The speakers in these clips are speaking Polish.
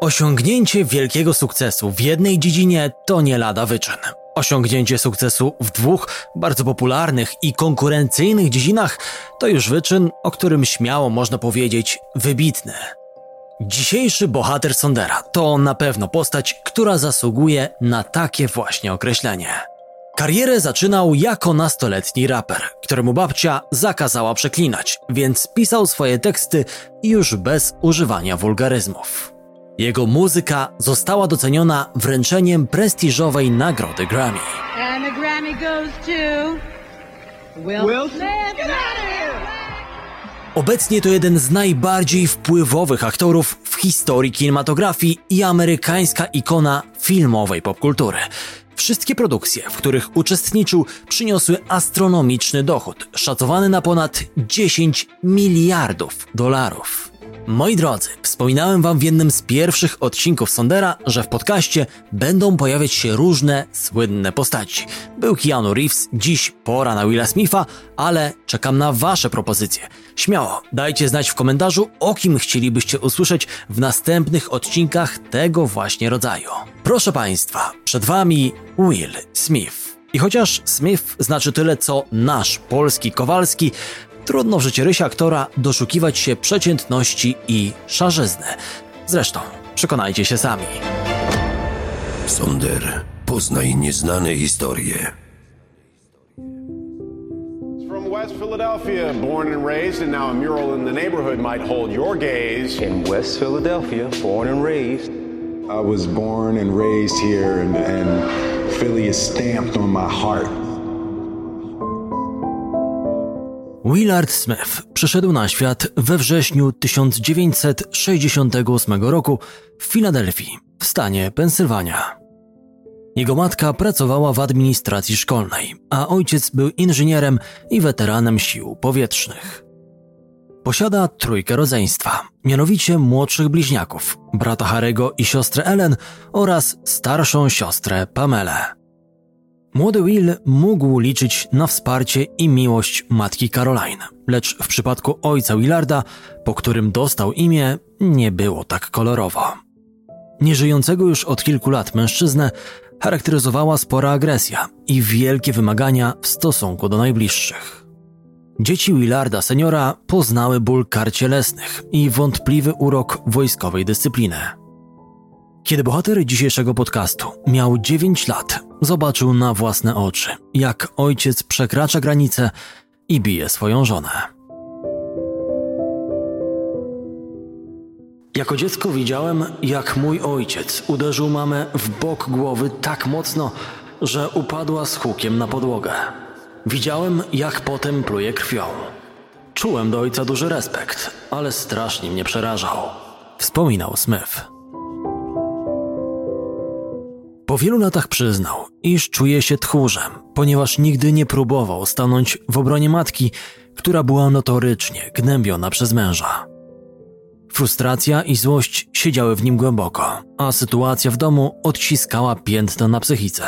Osiągnięcie wielkiego sukcesu w jednej dziedzinie to nie lada wyczyn. Osiągnięcie sukcesu w dwóch bardzo popularnych i konkurencyjnych dziedzinach to już wyczyn, o którym śmiało można powiedzieć wybitny. Dzisiejszy bohater Sondera to na pewno postać, która zasługuje na takie właśnie określenie. Karierę zaczynał jako nastoletni raper, któremu babcia zakazała przeklinać, więc pisał swoje teksty już bez używania wulgaryzmów. Jego muzyka została doceniona wręczeniem prestiżowej nagrody Grammy. And the Grammy goes to Will, Will Smith. Obecnie to jeden z najbardziej wpływowych aktorów w historii kinematografii i amerykańska ikona filmowej popkultury. Wszystkie produkcje, w których uczestniczył, przyniosły astronomiczny dochód, szacowany na ponad 10 miliardów dolarów. Moi drodzy, wspominałem wam w jednym z pierwszych odcinków Sondera, że w podcaście będą pojawiać się różne słynne postaci. Był Keanu Reeves, dziś pora na Willa Smitha, ale czekam na wasze propozycje. Śmiało, dajcie znać w komentarzu, o kim chcielibyście usłyszeć w następnych odcinkach tego właśnie rodzaju. Proszę państwa, przed wami Will Smith. I chociaż Smith znaczy tyle co nasz polski Kowalski, Trudno w życiorysie aktora doszukiwać się przeciętności i szarzyzny. Zresztą, przekonajcie się sami. Sonder, poznaj nieznane historie. From West Philadelphia, born and raised, and now a mural in the neighborhood might hold your gaze. in West Philadelphia, born and raised. I was born and raised here, and, and Philly is stamped on my heart. Willard Smith przyszedł na świat we wrześniu 1968 roku w Filadelfii, w stanie Pensylwania. Jego matka pracowała w administracji szkolnej, a ojciec był inżynierem i weteranem sił powietrznych. Posiada trójkę rodzeństwa, mianowicie młodszych bliźniaków, brata Harego i siostrę Ellen oraz starszą siostrę Pamelę. Młody Will mógł liczyć na wsparcie i miłość matki Caroline, lecz w przypadku ojca Willarda, po którym dostał imię, nie było tak kolorowo. Nieżyjącego już od kilku lat mężczyznę charakteryzowała spora agresja i wielkie wymagania w stosunku do najbliższych. Dzieci Willarda seniora poznały ból kar cielesnych i wątpliwy urok wojskowej dyscypliny. Kiedy bohater dzisiejszego podcastu miał 9 lat, zobaczył na własne oczy, jak ojciec przekracza granicę i bije swoją żonę. Jako dziecko widziałem, jak mój ojciec uderzył mamę w bok głowy tak mocno, że upadła z hukiem na podłogę. Widziałem, jak potem pluje krwią. Czułem do ojca duży respekt, ale strasznie mnie przerażał. Wspominał Smith. Po wielu latach przyznał, iż czuje się tchórzem, ponieważ nigdy nie próbował stanąć w obronie matki, która była notorycznie gnębiona przez męża. Frustracja i złość siedziały w nim głęboko, a sytuacja w domu odciskała piętno na psychice.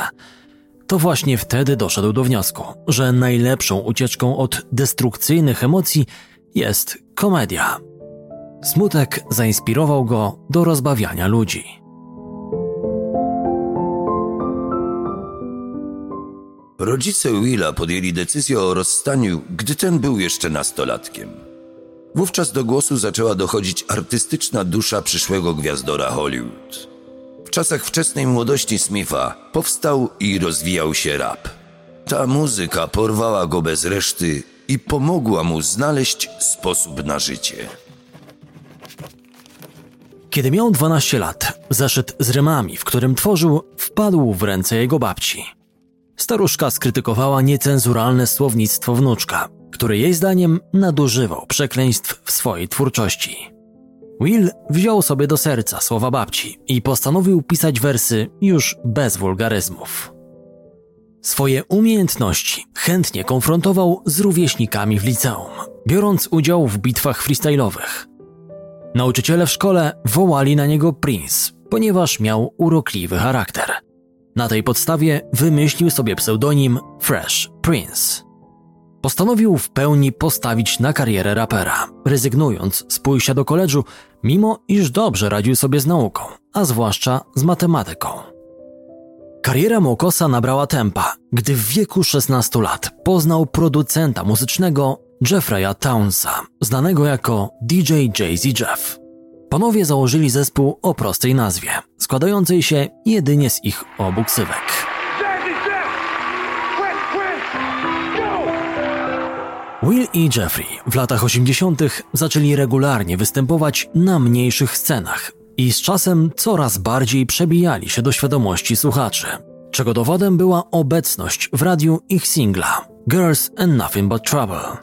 To właśnie wtedy doszedł do wniosku, że najlepszą ucieczką od destrukcyjnych emocji jest komedia. Smutek zainspirował go do rozbawiania ludzi. Rodzice Willa podjęli decyzję o rozstaniu, gdy ten był jeszcze nastolatkiem. Wówczas do głosu zaczęła dochodzić artystyczna dusza przyszłego gwiazdora Hollywood. W czasach wczesnej młodości Smitha powstał i rozwijał się rap. Ta muzyka porwała go bez reszty i pomogła mu znaleźć sposób na życie. Kiedy miał 12 lat, zaszedł z rymami, w którym tworzył, wpadł w ręce jego babci. Staruszka skrytykowała niecenzuralne słownictwo wnuczka, który jej zdaniem nadużywał przekleństw w swojej twórczości. Will wziął sobie do serca słowa babci i postanowił pisać wersy już bez wulgaryzmów. Swoje umiejętności chętnie konfrontował z rówieśnikami w liceum, biorąc udział w bitwach freestyle'owych. Nauczyciele w szkole wołali na niego Prince, ponieważ miał urokliwy charakter – na tej podstawie wymyślił sobie pseudonim Fresh Prince. Postanowił w pełni postawić na karierę rapera, rezygnując z pójścia do koledżu, mimo iż dobrze radził sobie z nauką, a zwłaszcza z matematyką. Kariera Mokosa nabrała tempa, gdy w wieku 16 lat poznał producenta muzycznego Jeffreya Townsa, znanego jako DJ Jay-Z Jeff. Panowie założyli zespół o prostej nazwie, składającej się jedynie z ich obu ksywek. Will i Jeffrey w latach 80. zaczęli regularnie występować na mniejszych scenach i z czasem coraz bardziej przebijali się do świadomości słuchaczy, czego dowodem była obecność w radiu ich singla Girls and Nothing But Trouble.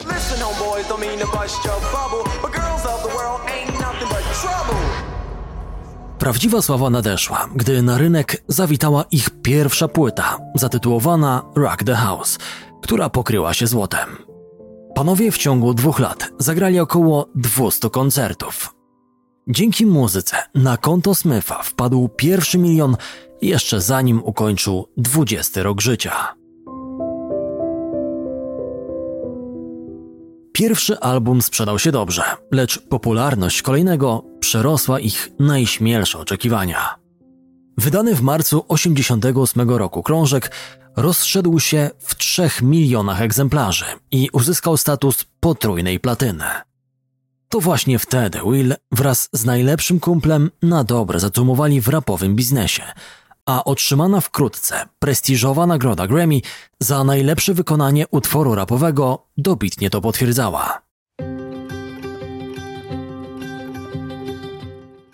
Prawdziwa sława nadeszła, gdy na rynek zawitała ich pierwsza płyta, zatytułowana Rock the House, która pokryła się złotem. Panowie w ciągu dwóch lat zagrali około 200 koncertów. Dzięki muzyce na konto Smitha wpadł pierwszy milion jeszcze zanim ukończył 20 rok życia. Pierwszy album sprzedał się dobrze, lecz popularność kolejnego przerosła ich najśmielsze oczekiwania. Wydany w marcu 1988 roku krążek rozszedł się w 3 milionach egzemplarzy i uzyskał status potrójnej platyny. To właśnie wtedy Will wraz z najlepszym kumplem na dobre zacumowali w rapowym biznesie, a otrzymana wkrótce prestiżowa nagroda Grammy za najlepsze wykonanie utworu rapowego dobitnie to potwierdzała.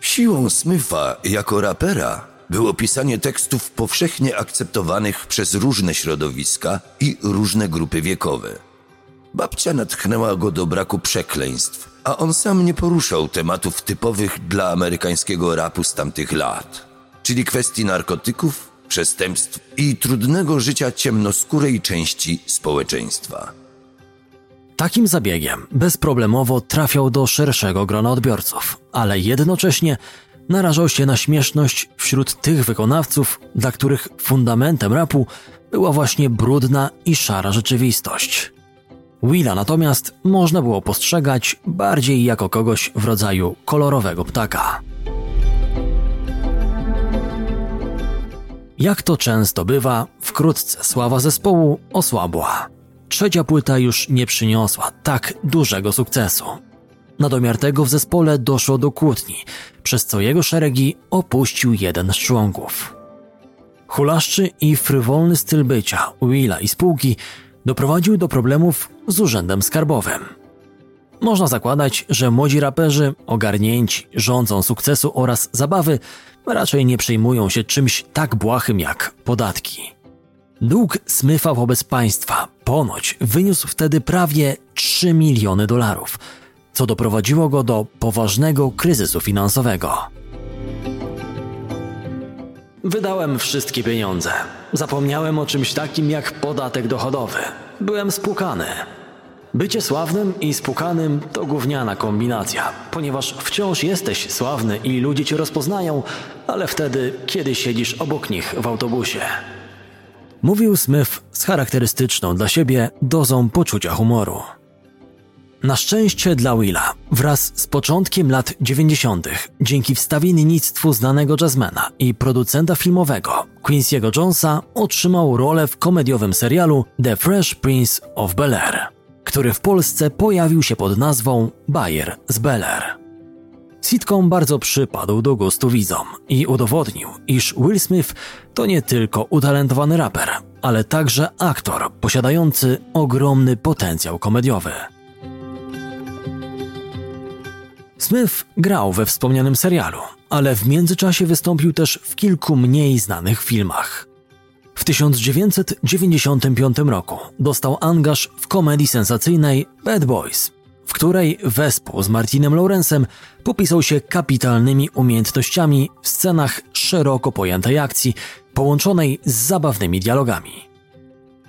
Siłą Smitha jako rapera było pisanie tekstów powszechnie akceptowanych przez różne środowiska i różne grupy wiekowe. Babcia natchnęła go do braku przekleństw, a on sam nie poruszał tematów typowych dla amerykańskiego rapu z tamtych lat, czyli kwestii narkotyków, przestępstw i trudnego życia ciemnoskórej części społeczeństwa. Takim zabiegiem bezproblemowo trafiał do szerszego grona odbiorców, ale jednocześnie narażał się na śmieszność wśród tych wykonawców, dla których fundamentem rapu była właśnie brudna i szara rzeczywistość. Willa natomiast można było postrzegać bardziej jako kogoś w rodzaju kolorowego ptaka. Jak to często bywa, wkrótce sława zespołu osłabła. Trzecia płyta już nie przyniosła tak dużego sukcesu. Na domiar tego w zespole doszło do kłótni, przez co jego szeregi opuścił jeden z członków. Hulaszczy i frywolny styl bycia Willa i spółki doprowadził do problemów z urzędem skarbowym. Można zakładać, że młodzi raperzy, ogarnięci rządzą sukcesu oraz zabawy, raczej nie przejmują się czymś tak błahym jak podatki. Dług Smyfa wobec państwa ponoć wyniósł wtedy prawie 3 miliony dolarów, co doprowadziło go do poważnego kryzysu finansowego. Wydałem wszystkie pieniądze. Zapomniałem o czymś takim jak podatek dochodowy. Byłem spłukany. Bycie sławnym i spukanym to gówniana kombinacja, ponieważ wciąż jesteś sławny i ludzie cię rozpoznają, ale wtedy, kiedy siedzisz obok nich w autobusie. Mówił Smith z charakterystyczną dla siebie dozą poczucia humoru. Na szczęście dla Willa, wraz z początkiem lat 90., dzięki wstawiennictwu znanego jazzmana i producenta filmowego Quincy'ego Jonesa, otrzymał rolę w komediowym serialu The Fresh Prince of Bel-Air, który w Polsce pojawił się pod nazwą Bayer z Bel-Air. Sitcom bardzo przypadł do gustu widzom i udowodnił, iż Will Smith to nie tylko utalentowany raper, ale także aktor posiadający ogromny potencjał komediowy. Smith grał we wspomnianym serialu, ale w międzyczasie wystąpił też w kilku mniej znanych filmach. W 1995 roku dostał angaż w komedii sensacyjnej Bad Boys, w której wespół z Martinem Lawrence'em popisał się kapitalnymi umiejętnościami w scenach szeroko pojętej akcji, połączonej z zabawnymi dialogami.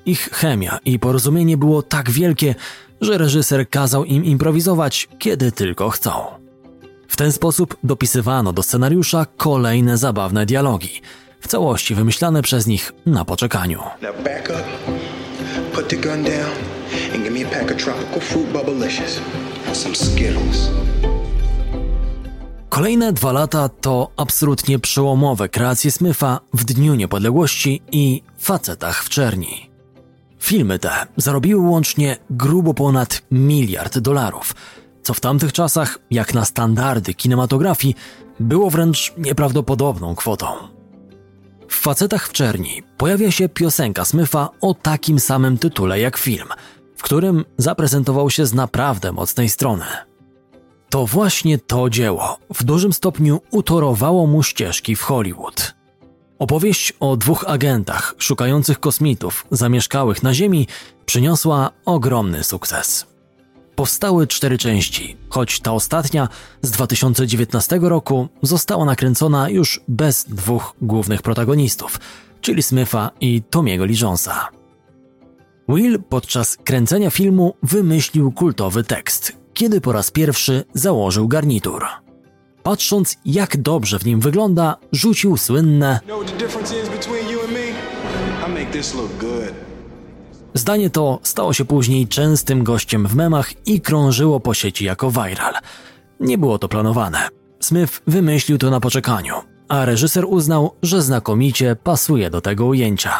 Ich chemia i porozumienie było tak wielkie, że reżyser kazał im improwizować, kiedy tylko chcą. W ten sposób dopisywano do scenariusza kolejne zabawne dialogi, w całości wymyślane przez nich na poczekaniu. Kolejne dwa lata to absolutnie przełomowe kreacje Smitha w Dniu Niepodległości i Facetach w Czerni. Filmy te zarobiły łącznie grubo ponad miliard dolarów, co w tamtych czasach, jak na standardy kinematografii, było wręcz nieprawdopodobną kwotą. W Facetach w Czerni pojawia się piosenka Smitha o takim samym tytule jak film, w którym zaprezentował się z naprawdę mocnej strony. To właśnie to dzieło w dużym stopniu utorowało mu ścieżki w Hollywood. Opowieść o dwóch agentach szukających kosmitów zamieszkałych na Ziemi przyniosła ogromny sukces. Powstały cztery części, choć ta ostatnia z 2019 roku została nakręcona już bez dwóch głównych protagonistów, czyli Smitha i Tomiego Lee. Will podczas kręcenia filmu wymyślił kultowy tekst, kiedy po raz pierwszy założył garnitur. Patrząc, jak dobrze w nim wygląda, rzucił słynne You know Zdanie to stało się później częstym gościem w memach i krążyło po sieci jako viral. Nie było to planowane. Smith wymyślił to na poczekaniu, a reżyser uznał, że znakomicie pasuje do tego ujęcia.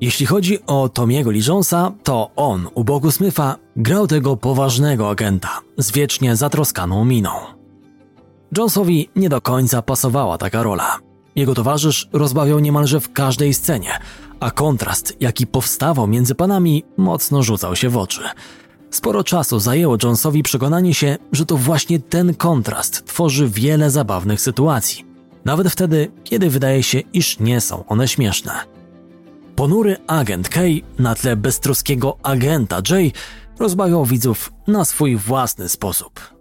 Jeśli chodzi o Tomiego Lee Jonesa, to on u boku Smitha grał tego poważnego agenta z wiecznie zatroskaną miną. Jonesowi nie do końca pasowała taka rola. Jego towarzysz rozbawiał niemalże w każdej scenie, a kontrast, jaki powstawał między panami, mocno rzucał się w oczy. Sporo czasu zajęło Jonesowi przekonanie się, że to właśnie ten kontrast tworzy wiele zabawnych sytuacji, nawet wtedy, kiedy wydaje się, iż nie są one śmieszne. Ponury agent K na tle beztroskiego agenta J rozbawiał widzów na swój własny sposób.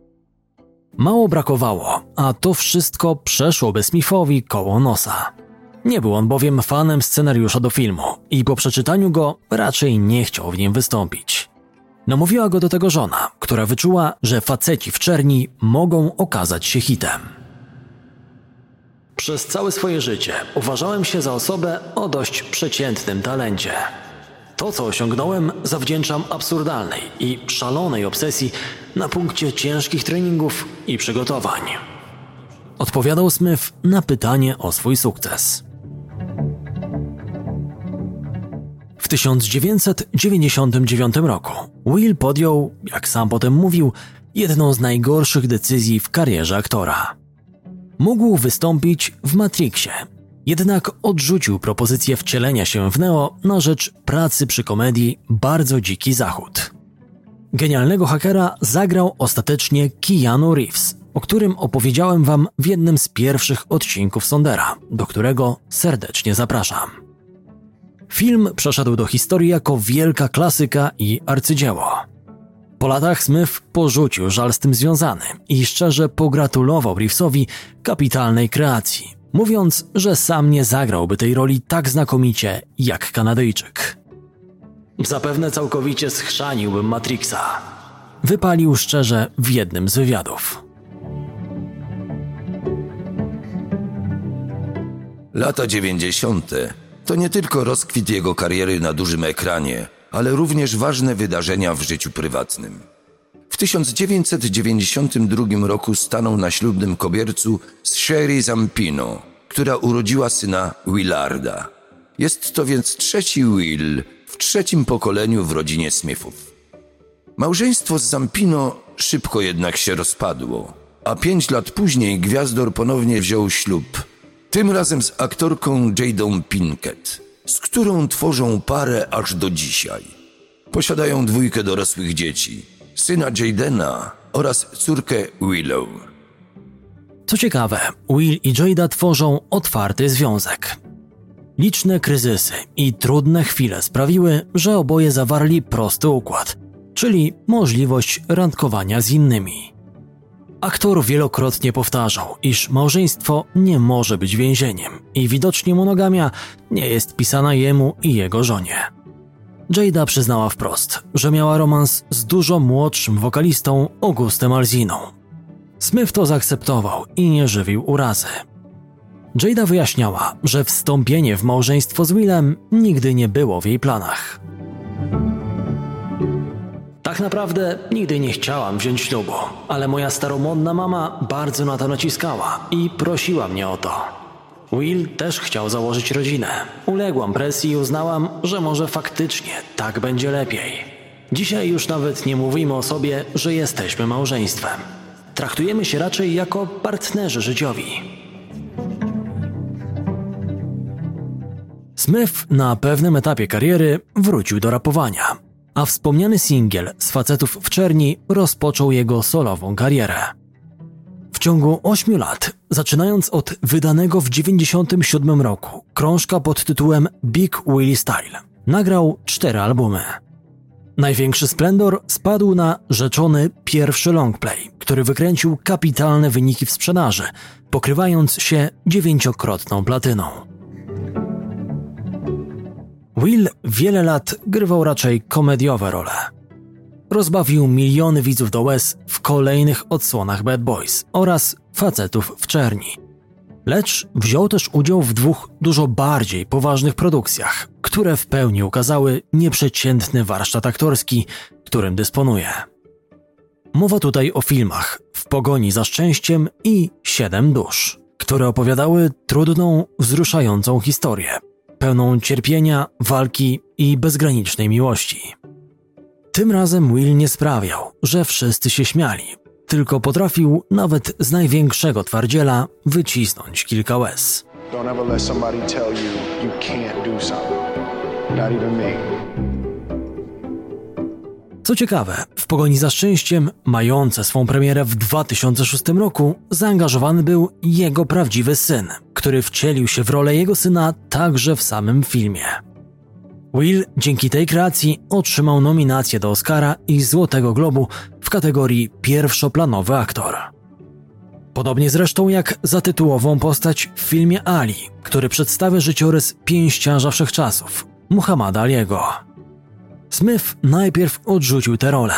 Mało brakowało, a to wszystko przeszłoby Smithowi koło nosa. Nie był on bowiem fanem scenariusza do filmu i po przeczytaniu go raczej nie chciał w nim wystąpić. Namówiła go do tego żona, która wyczuła, że faceci w czerni mogą okazać się hitem. Przez całe swoje życie uważałem się za osobę o dość przeciętnym talencie. To, co osiągnąłem, zawdzięczam absurdalnej i szalonej obsesji na punkcie ciężkich treningów i przygotowań. Odpowiadał Smith na pytanie o swój sukces. W 1999 roku Will podjął, jak sam potem mówił, jedną z najgorszych decyzji w karierze aktora. Mógł wystąpić w Matrixie, jednak odrzucił propozycję wcielenia się w Neo na rzecz pracy przy komedii Bardzo Dziki Zachód. Genialnego hakera zagrał ostatecznie Keanu Reeves, o którym opowiedziałem wam w jednym z pierwszych odcinków Sondera, do którego serdecznie zapraszam. Film przeszedł do historii jako wielka klasyka i arcydzieło. Po latach Smith porzucił żal z tym związany i szczerze pogratulował Reevesowi kapitalnej kreacji, mówiąc, że sam nie zagrałby tej roli tak znakomicie jak Kanadyjczyk. Zapewne całkowicie schrzaniłbym Matrixa. Wypalił szczerze w jednym z wywiadów. Lata 90. to nie tylko rozkwit jego kariery na dużym ekranie, ale również ważne wydarzenia w życiu prywatnym. W 1992 roku stanął na ślubnym kobiercu z Sherry Zampino, która urodziła syna Willarda. Jest to więc trzeci Will w trzecim pokoleniu w rodzinie Smithów. Małżeństwo z Zampino szybko jednak się rozpadło, a pięć lat później Gwiazdor ponownie wziął ślub, tym razem z aktorką Jadą Pinkett, z którą tworzą parę aż do dzisiaj. Posiadają dwójkę dorosłych dzieci, syna Jadena oraz córkę Willow. Co ciekawe, Will i Jada tworzą otwarty związek. Liczne kryzysy i trudne chwile sprawiły, że oboje zawarli prosty układ, czyli możliwość randkowania z innymi. Aktor wielokrotnie powtarzał, iż małżeństwo nie może być więzieniem i widocznie monogamia nie jest pisana jemu i jego żonie. Jada przyznała wprost, że miała romans z dużo młodszym wokalistą Augustem Alziną. Smith to zaakceptował i nie żywił urazy. Jada wyjaśniała, że wstąpienie w małżeństwo z Willem nigdy nie było w jej planach. Tak naprawdę nigdy nie chciałam wziąć ślubu, ale moja staromodna mama bardzo na to naciskała i prosiła mnie o to. Will też chciał założyć rodzinę. Uległam presji i uznałam, że może faktycznie tak będzie lepiej. Dzisiaj już nawet nie mówimy o sobie, że jesteśmy małżeństwem. Traktujemy się raczej jako partnerzy życiowi. Smith na pewnym etapie kariery wrócił do rapowania, a wspomniany singiel z facetów w czerni rozpoczął jego solową karierę. Ciągu 8 lat, zaczynając od wydanego w 1997 roku krążka pod tytułem Big Willie Style, nagrał cztery albumy. Największy splendor spadł na rzeczony pierwszy longplay, który wykręcił kapitalne wyniki w sprzedaży, pokrywając się dziewięciokrotną platyną. Will wiele lat grywał raczej komediowe role. Rozbawił miliony widzów do łez w kolejnych odsłonach Bad Boys oraz facetów w czerni. Lecz wziął też udział w dwóch dużo bardziej poważnych produkcjach, które w pełni ukazały nieprzeciętny warsztat aktorski, którym dysponuje. Mowa tutaj o filmach W pogoni za szczęściem i Siedem dusz, które opowiadały trudną, wzruszającą historię, pełną cierpienia, walki i bezgranicznej miłości. Tym razem Will nie sprawiał, że wszyscy się śmiali, tylko potrafił nawet z największego twardziela wycisnąć kilka łez. Don't ever let somebody tell you you can't do something. Not even me. Co ciekawe, w pogoni za szczęściem, mające swą premierę w 2006 roku, zaangażowany był jego prawdziwy syn, który wcielił się w rolę jego syna także w samym filmie. Will dzięki tej kreacji otrzymał nominację do Oscara i Złotego Globu w kategorii pierwszoplanowy aktor. Podobnie zresztą jak za tytułową postać w filmie Ali, który przedstawia życiorys pięściarza wszechczasów, Muhammada Aliego. Smith najpierw odrzucił tę rolę,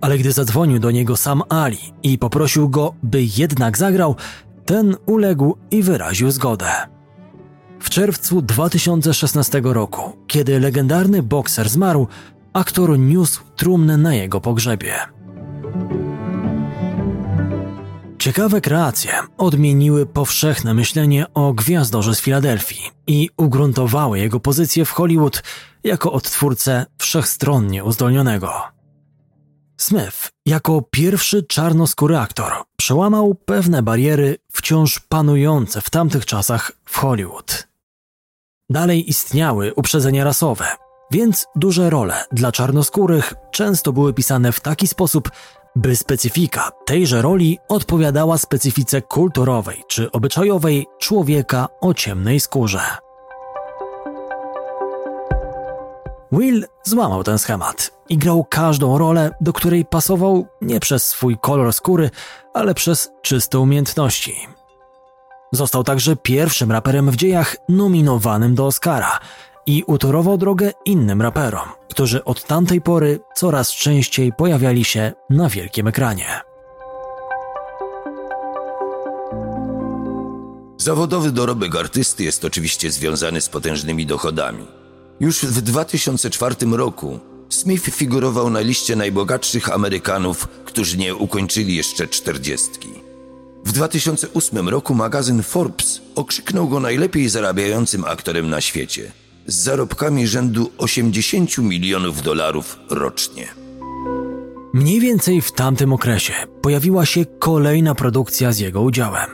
ale gdy zadzwonił do niego sam Ali i poprosił go, by jednak zagrał, ten uległ i wyraził zgodę. Czerwcu 2016 roku, kiedy legendarny bokser zmarł, aktor niósł trumnę na jego pogrzebie. Ciekawe kreacje odmieniły powszechne myślenie o gwiazdorze z Filadelfii i ugruntowały jego pozycję w Hollywood jako odtwórcę wszechstronnie uzdolnionego. Smith, jako pierwszy czarnoskóry aktor, przełamał pewne bariery wciąż panujące w tamtych czasach w Hollywood. Dalej istniały uprzedzenia rasowe, więc duże role dla czarnoskórych często były pisane w taki sposób, by specyfika tejże roli odpowiadała specyfice kulturowej czy obyczajowej człowieka o ciemnej skórze. Will złamał ten schemat i grał każdą rolę, do której pasował nie przez swój kolor skóry, ale przez czyste umiejętności. Został także pierwszym raperem w dziejach nominowanym do Oscara i utorował drogę innym raperom, którzy od tamtej pory coraz częściej pojawiali się na wielkim ekranie. Zawodowy dorobek artysty jest oczywiście związany z potężnymi dochodami. Już w 2004 roku Smith figurował na liście najbogatszych Amerykanów, którzy nie ukończyli jeszcze czterdziestki. W 2008 roku magazyn Forbes okrzyknął go najlepiej zarabiającym aktorem na świecie, z zarobkami rzędu 80 milionów dolarów rocznie. Mniej więcej w tamtym okresie pojawiła się kolejna produkcja z jego udziałem.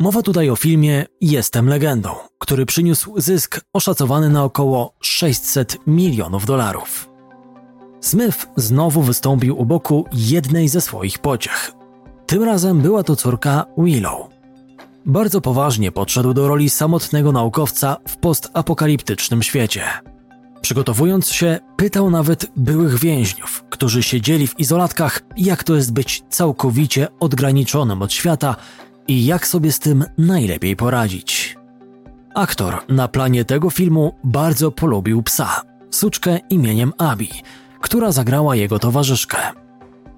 Mowa tutaj o filmie Jestem legendą, który przyniósł zysk oszacowany na około 600 milionów dolarów. Smith znowu wystąpił u boku jednej ze swoich pociech. Tym razem była to córka Willow. Bardzo poważnie podszedł do roli samotnego naukowca w postapokaliptycznym świecie. Przygotowując się, pytał nawet byłych więźniów, którzy siedzieli w izolatkach, jak to jest być całkowicie odgraniczonym od świata i jak sobie z tym najlepiej poradzić. Aktor na planie tego filmu bardzo polubił psa, suczkę imieniem Abi, która zagrała jego towarzyszkę.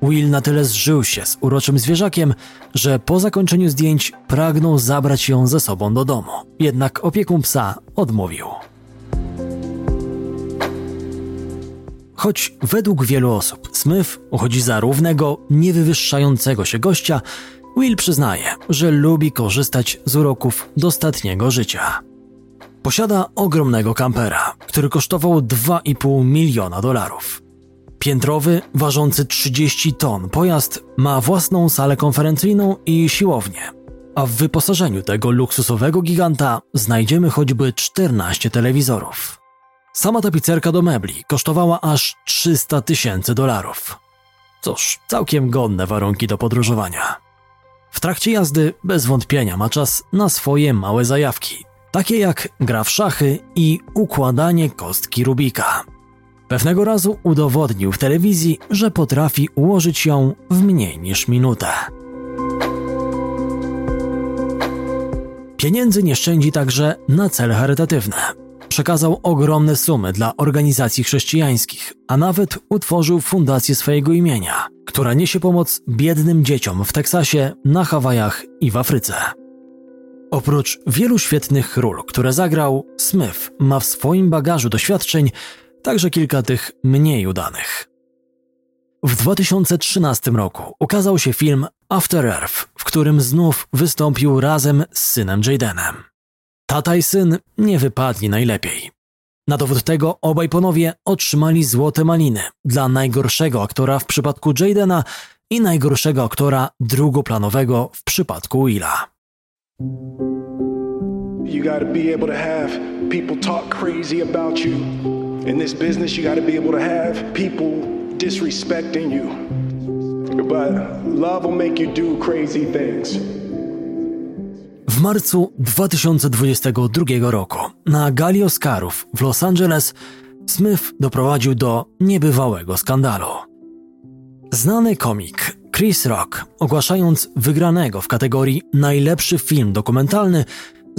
Will na tyle zżył się z uroczym zwierzakiem, że po zakończeniu zdjęć pragnął zabrać ją ze sobą do domu. Jednak opiekun psa odmówił. Choć według wielu osób Smith uchodzi za równego, niewywyższającego się gościa, Will przyznaje, że lubi korzystać z uroków dostatniego życia. Posiada ogromnego kampera, który kosztował 2,5 miliona dolarów. Piętrowy, ważący 30 ton pojazd ma własną salę konferencyjną i siłownię, a w wyposażeniu tego luksusowego giganta znajdziemy choćby 14 telewizorów. Sama tapicerka do mebli kosztowała aż 300 tysięcy dolarów. Cóż, całkiem godne warunki do podróżowania. W trakcie jazdy bez wątpienia ma czas na swoje małe zajawki, takie jak gra w szachy i układanie kostki Rubika. Pewnego razu udowodnił w telewizji, że potrafi ułożyć ją w mniej niż minutę. Pieniędzy nie szczędzi także na cele charytatywne. Przekazał ogromne sumy dla organizacji chrześcijańskich, a nawet utworzył fundację swojego imienia, która niesie pomoc biednym dzieciom w Teksasie, na Hawajach i w Afryce. Oprócz wielu świetnych ról, które zagrał, Smith ma w swoim bagażu doświadczeń także kilka tych mniej udanych. W 2013 roku ukazał się film After Earth, w którym znów wystąpił razem z synem Jadenem. Tata i syn nie wypadli najlepiej. Na dowód tego obaj panowie otrzymali złote maliny dla najgorszego aktora w przypadku Jadena i najgorszego aktora drugoplanowego w przypadku Willa. You gotta be able to have people talk crazy about you. In this business, you be able to have people disrespecting you. But love will make you do crazy things. W marcu 2022 roku na gali Oscarów w Los Angeles Smith doprowadził do niebywałego skandalu. Znany komik Chris Rock, ogłaszając wygranego w kategorii najlepszy film dokumentalny,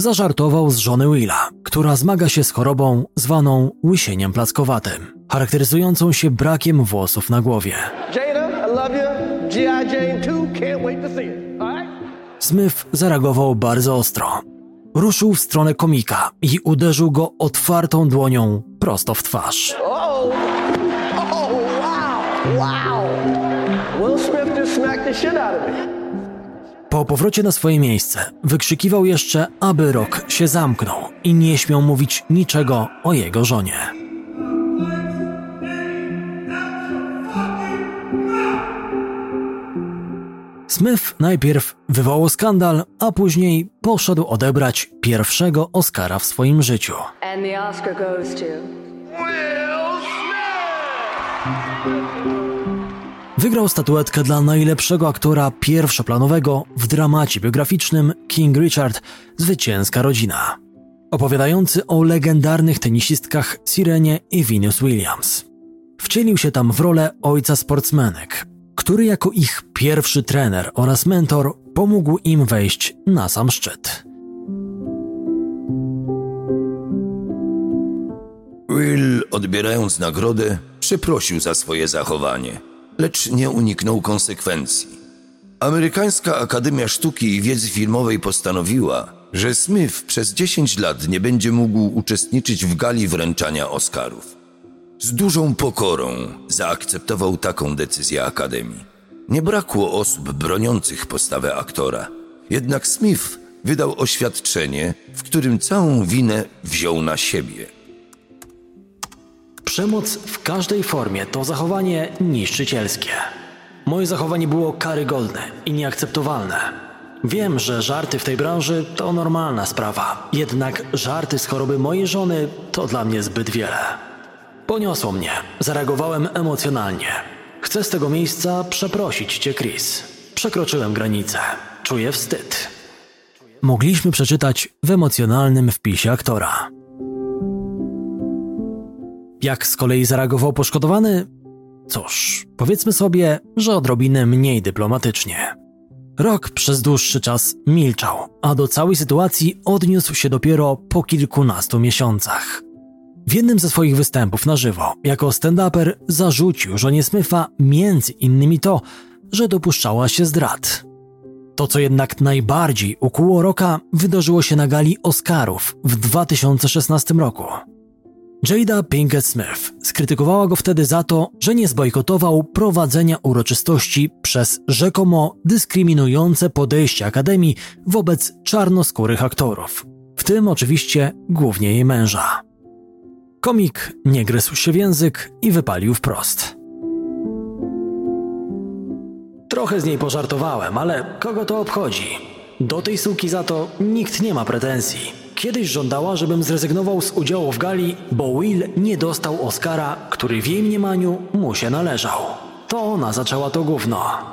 zażartował z żony Willa, która zmaga się z chorobą zwaną łysieniem plackowatym, charakteryzującą się brakiem włosów na głowie. Jada, I love you. G.I. Jane 2, can't wait to see it. All right? Smith zareagował bardzo ostro. Ruszył w stronę komika i uderzył go otwartą dłonią prosto w twarz. Oh. Will Smith just smacked the shit out of me. Po powrocie na swoje miejsce wykrzykiwał jeszcze, aby Rock się zamknął i nie śmiał mówić niczego o jego żonie. Smith najpierw wywołał skandal, a później poszedł odebrać pierwszego Oscara w swoim życiu. And the Oscar goes to. Wygrał statuetkę dla najlepszego aktora pierwszoplanowego w dramacie biograficznym King Richard Zwycięska rodzina, opowiadający o legendarnych tenisistkach Sirenie i Venus Williams. Wcielił się tam w rolę ojca sportsmenek, który jako ich pierwszy trener oraz mentor pomógł im wejść na sam szczyt. Will, odbierając nagrodę, przeprosił za swoje zachowanie, lecz nie uniknął konsekwencji. Amerykańska Akademia Sztuki i Wiedzy Filmowej postanowiła, że Smith przez 10 lat nie będzie mógł uczestniczyć w gali wręczania Oscarów. Z dużą pokorą zaakceptował taką decyzję Akademii. Nie brakło osób broniących postawę aktora, jednak Smith wydał oświadczenie, w którym całą winę wziął na siebie. Przemoc w każdej formie to zachowanie niszczycielskie. Moje zachowanie było karygodne i nieakceptowalne. Wiem, że żarty w tej branży to normalna sprawa, jednak żarty z choroby mojej żony to dla mnie zbyt wiele. Poniosło mnie, zareagowałem emocjonalnie. Chcę z tego miejsca przeprosić cię, Chris. Przekroczyłem granicę. Czuję wstyd. Mogliśmy przeczytać w emocjonalnym wpisie aktora. Jak z kolei zareagował poszkodowany? Cóż, powiedzmy sobie, że odrobinę mniej dyplomatycznie. Rok przez dłuższy czas milczał, a do całej sytuacji odniósł się dopiero po kilkunastu miesiącach. W jednym ze swoich występów na żywo, jako stand-uper, zarzucił żonie Smitha między innymi to, że dopuszczała się zdrad. To, co jednak najbardziej ukuło Roka, wydarzyło się na gali Oscarów w 2016 roku. Jada Pinkett Smith skrytykowała go wtedy za to, że nie zbojkotował prowadzenia uroczystości przez rzekomo dyskryminujące podejście Akademii wobec czarnoskórych aktorów, w tym oczywiście głównie jej męża. Komik nie gryzł się w język i wypalił wprost. Trochę z niej pożartowałem, ale kogo to obchodzi? Do tej suki za to nikt nie ma pretensji. Kiedyś żądała, żebym zrezygnował z udziału w gali, bo Will nie dostał Oscara, który w jej mniemaniu mu się należał. To ona zaczęła to gówno.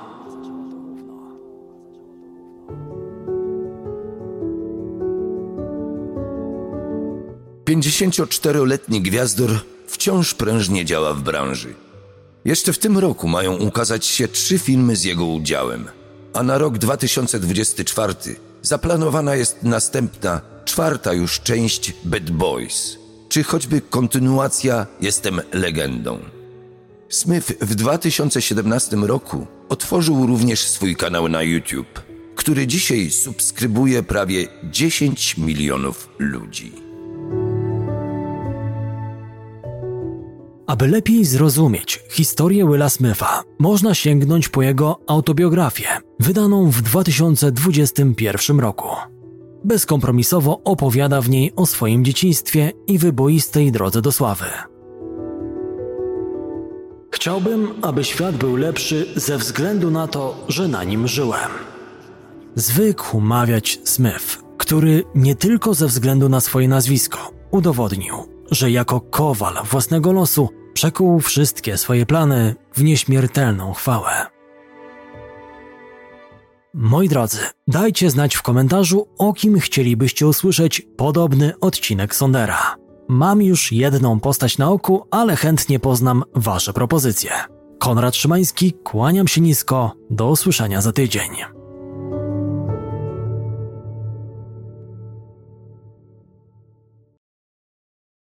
Pięćdziesięcioczteroletni gwiazdor wciąż prężnie działa w branży. Jeszcze w tym roku mają ukazać się trzy filmy z jego udziałem, a na rok 2024 zaplanowana jest następna, czwarta już część Bad Boys, czy choćby kontynuacja Jestem legendą. Smith w 2017 roku otworzył również swój kanał na YouTube, który dzisiaj subskrybuje prawie 10 milionów ludzi. Aby lepiej zrozumieć historię Willa Smitha, można sięgnąć po jego autobiografię, wydaną w 2021 roku. Bezkompromisowo opowiada w niej o swoim dzieciństwie i wyboistej drodze do sławy. Chciałbym, aby świat był lepszy ze względu na to, że na nim żyłem. Zwykł mawiać Smith, który nie tylko ze względu na swoje nazwisko udowodnił, że jako kowal własnego losu przekuł wszystkie swoje plany w nieśmiertelną chwałę. Moi drodzy, dajcie znać w komentarzu, o kim chcielibyście usłyszeć podobny odcinek Sondera. Mam już jedną postać na oku, ale chętnie poznam Wasze propozycje. Konrad Szymański, kłaniam się nisko, do usłyszenia za tydzień.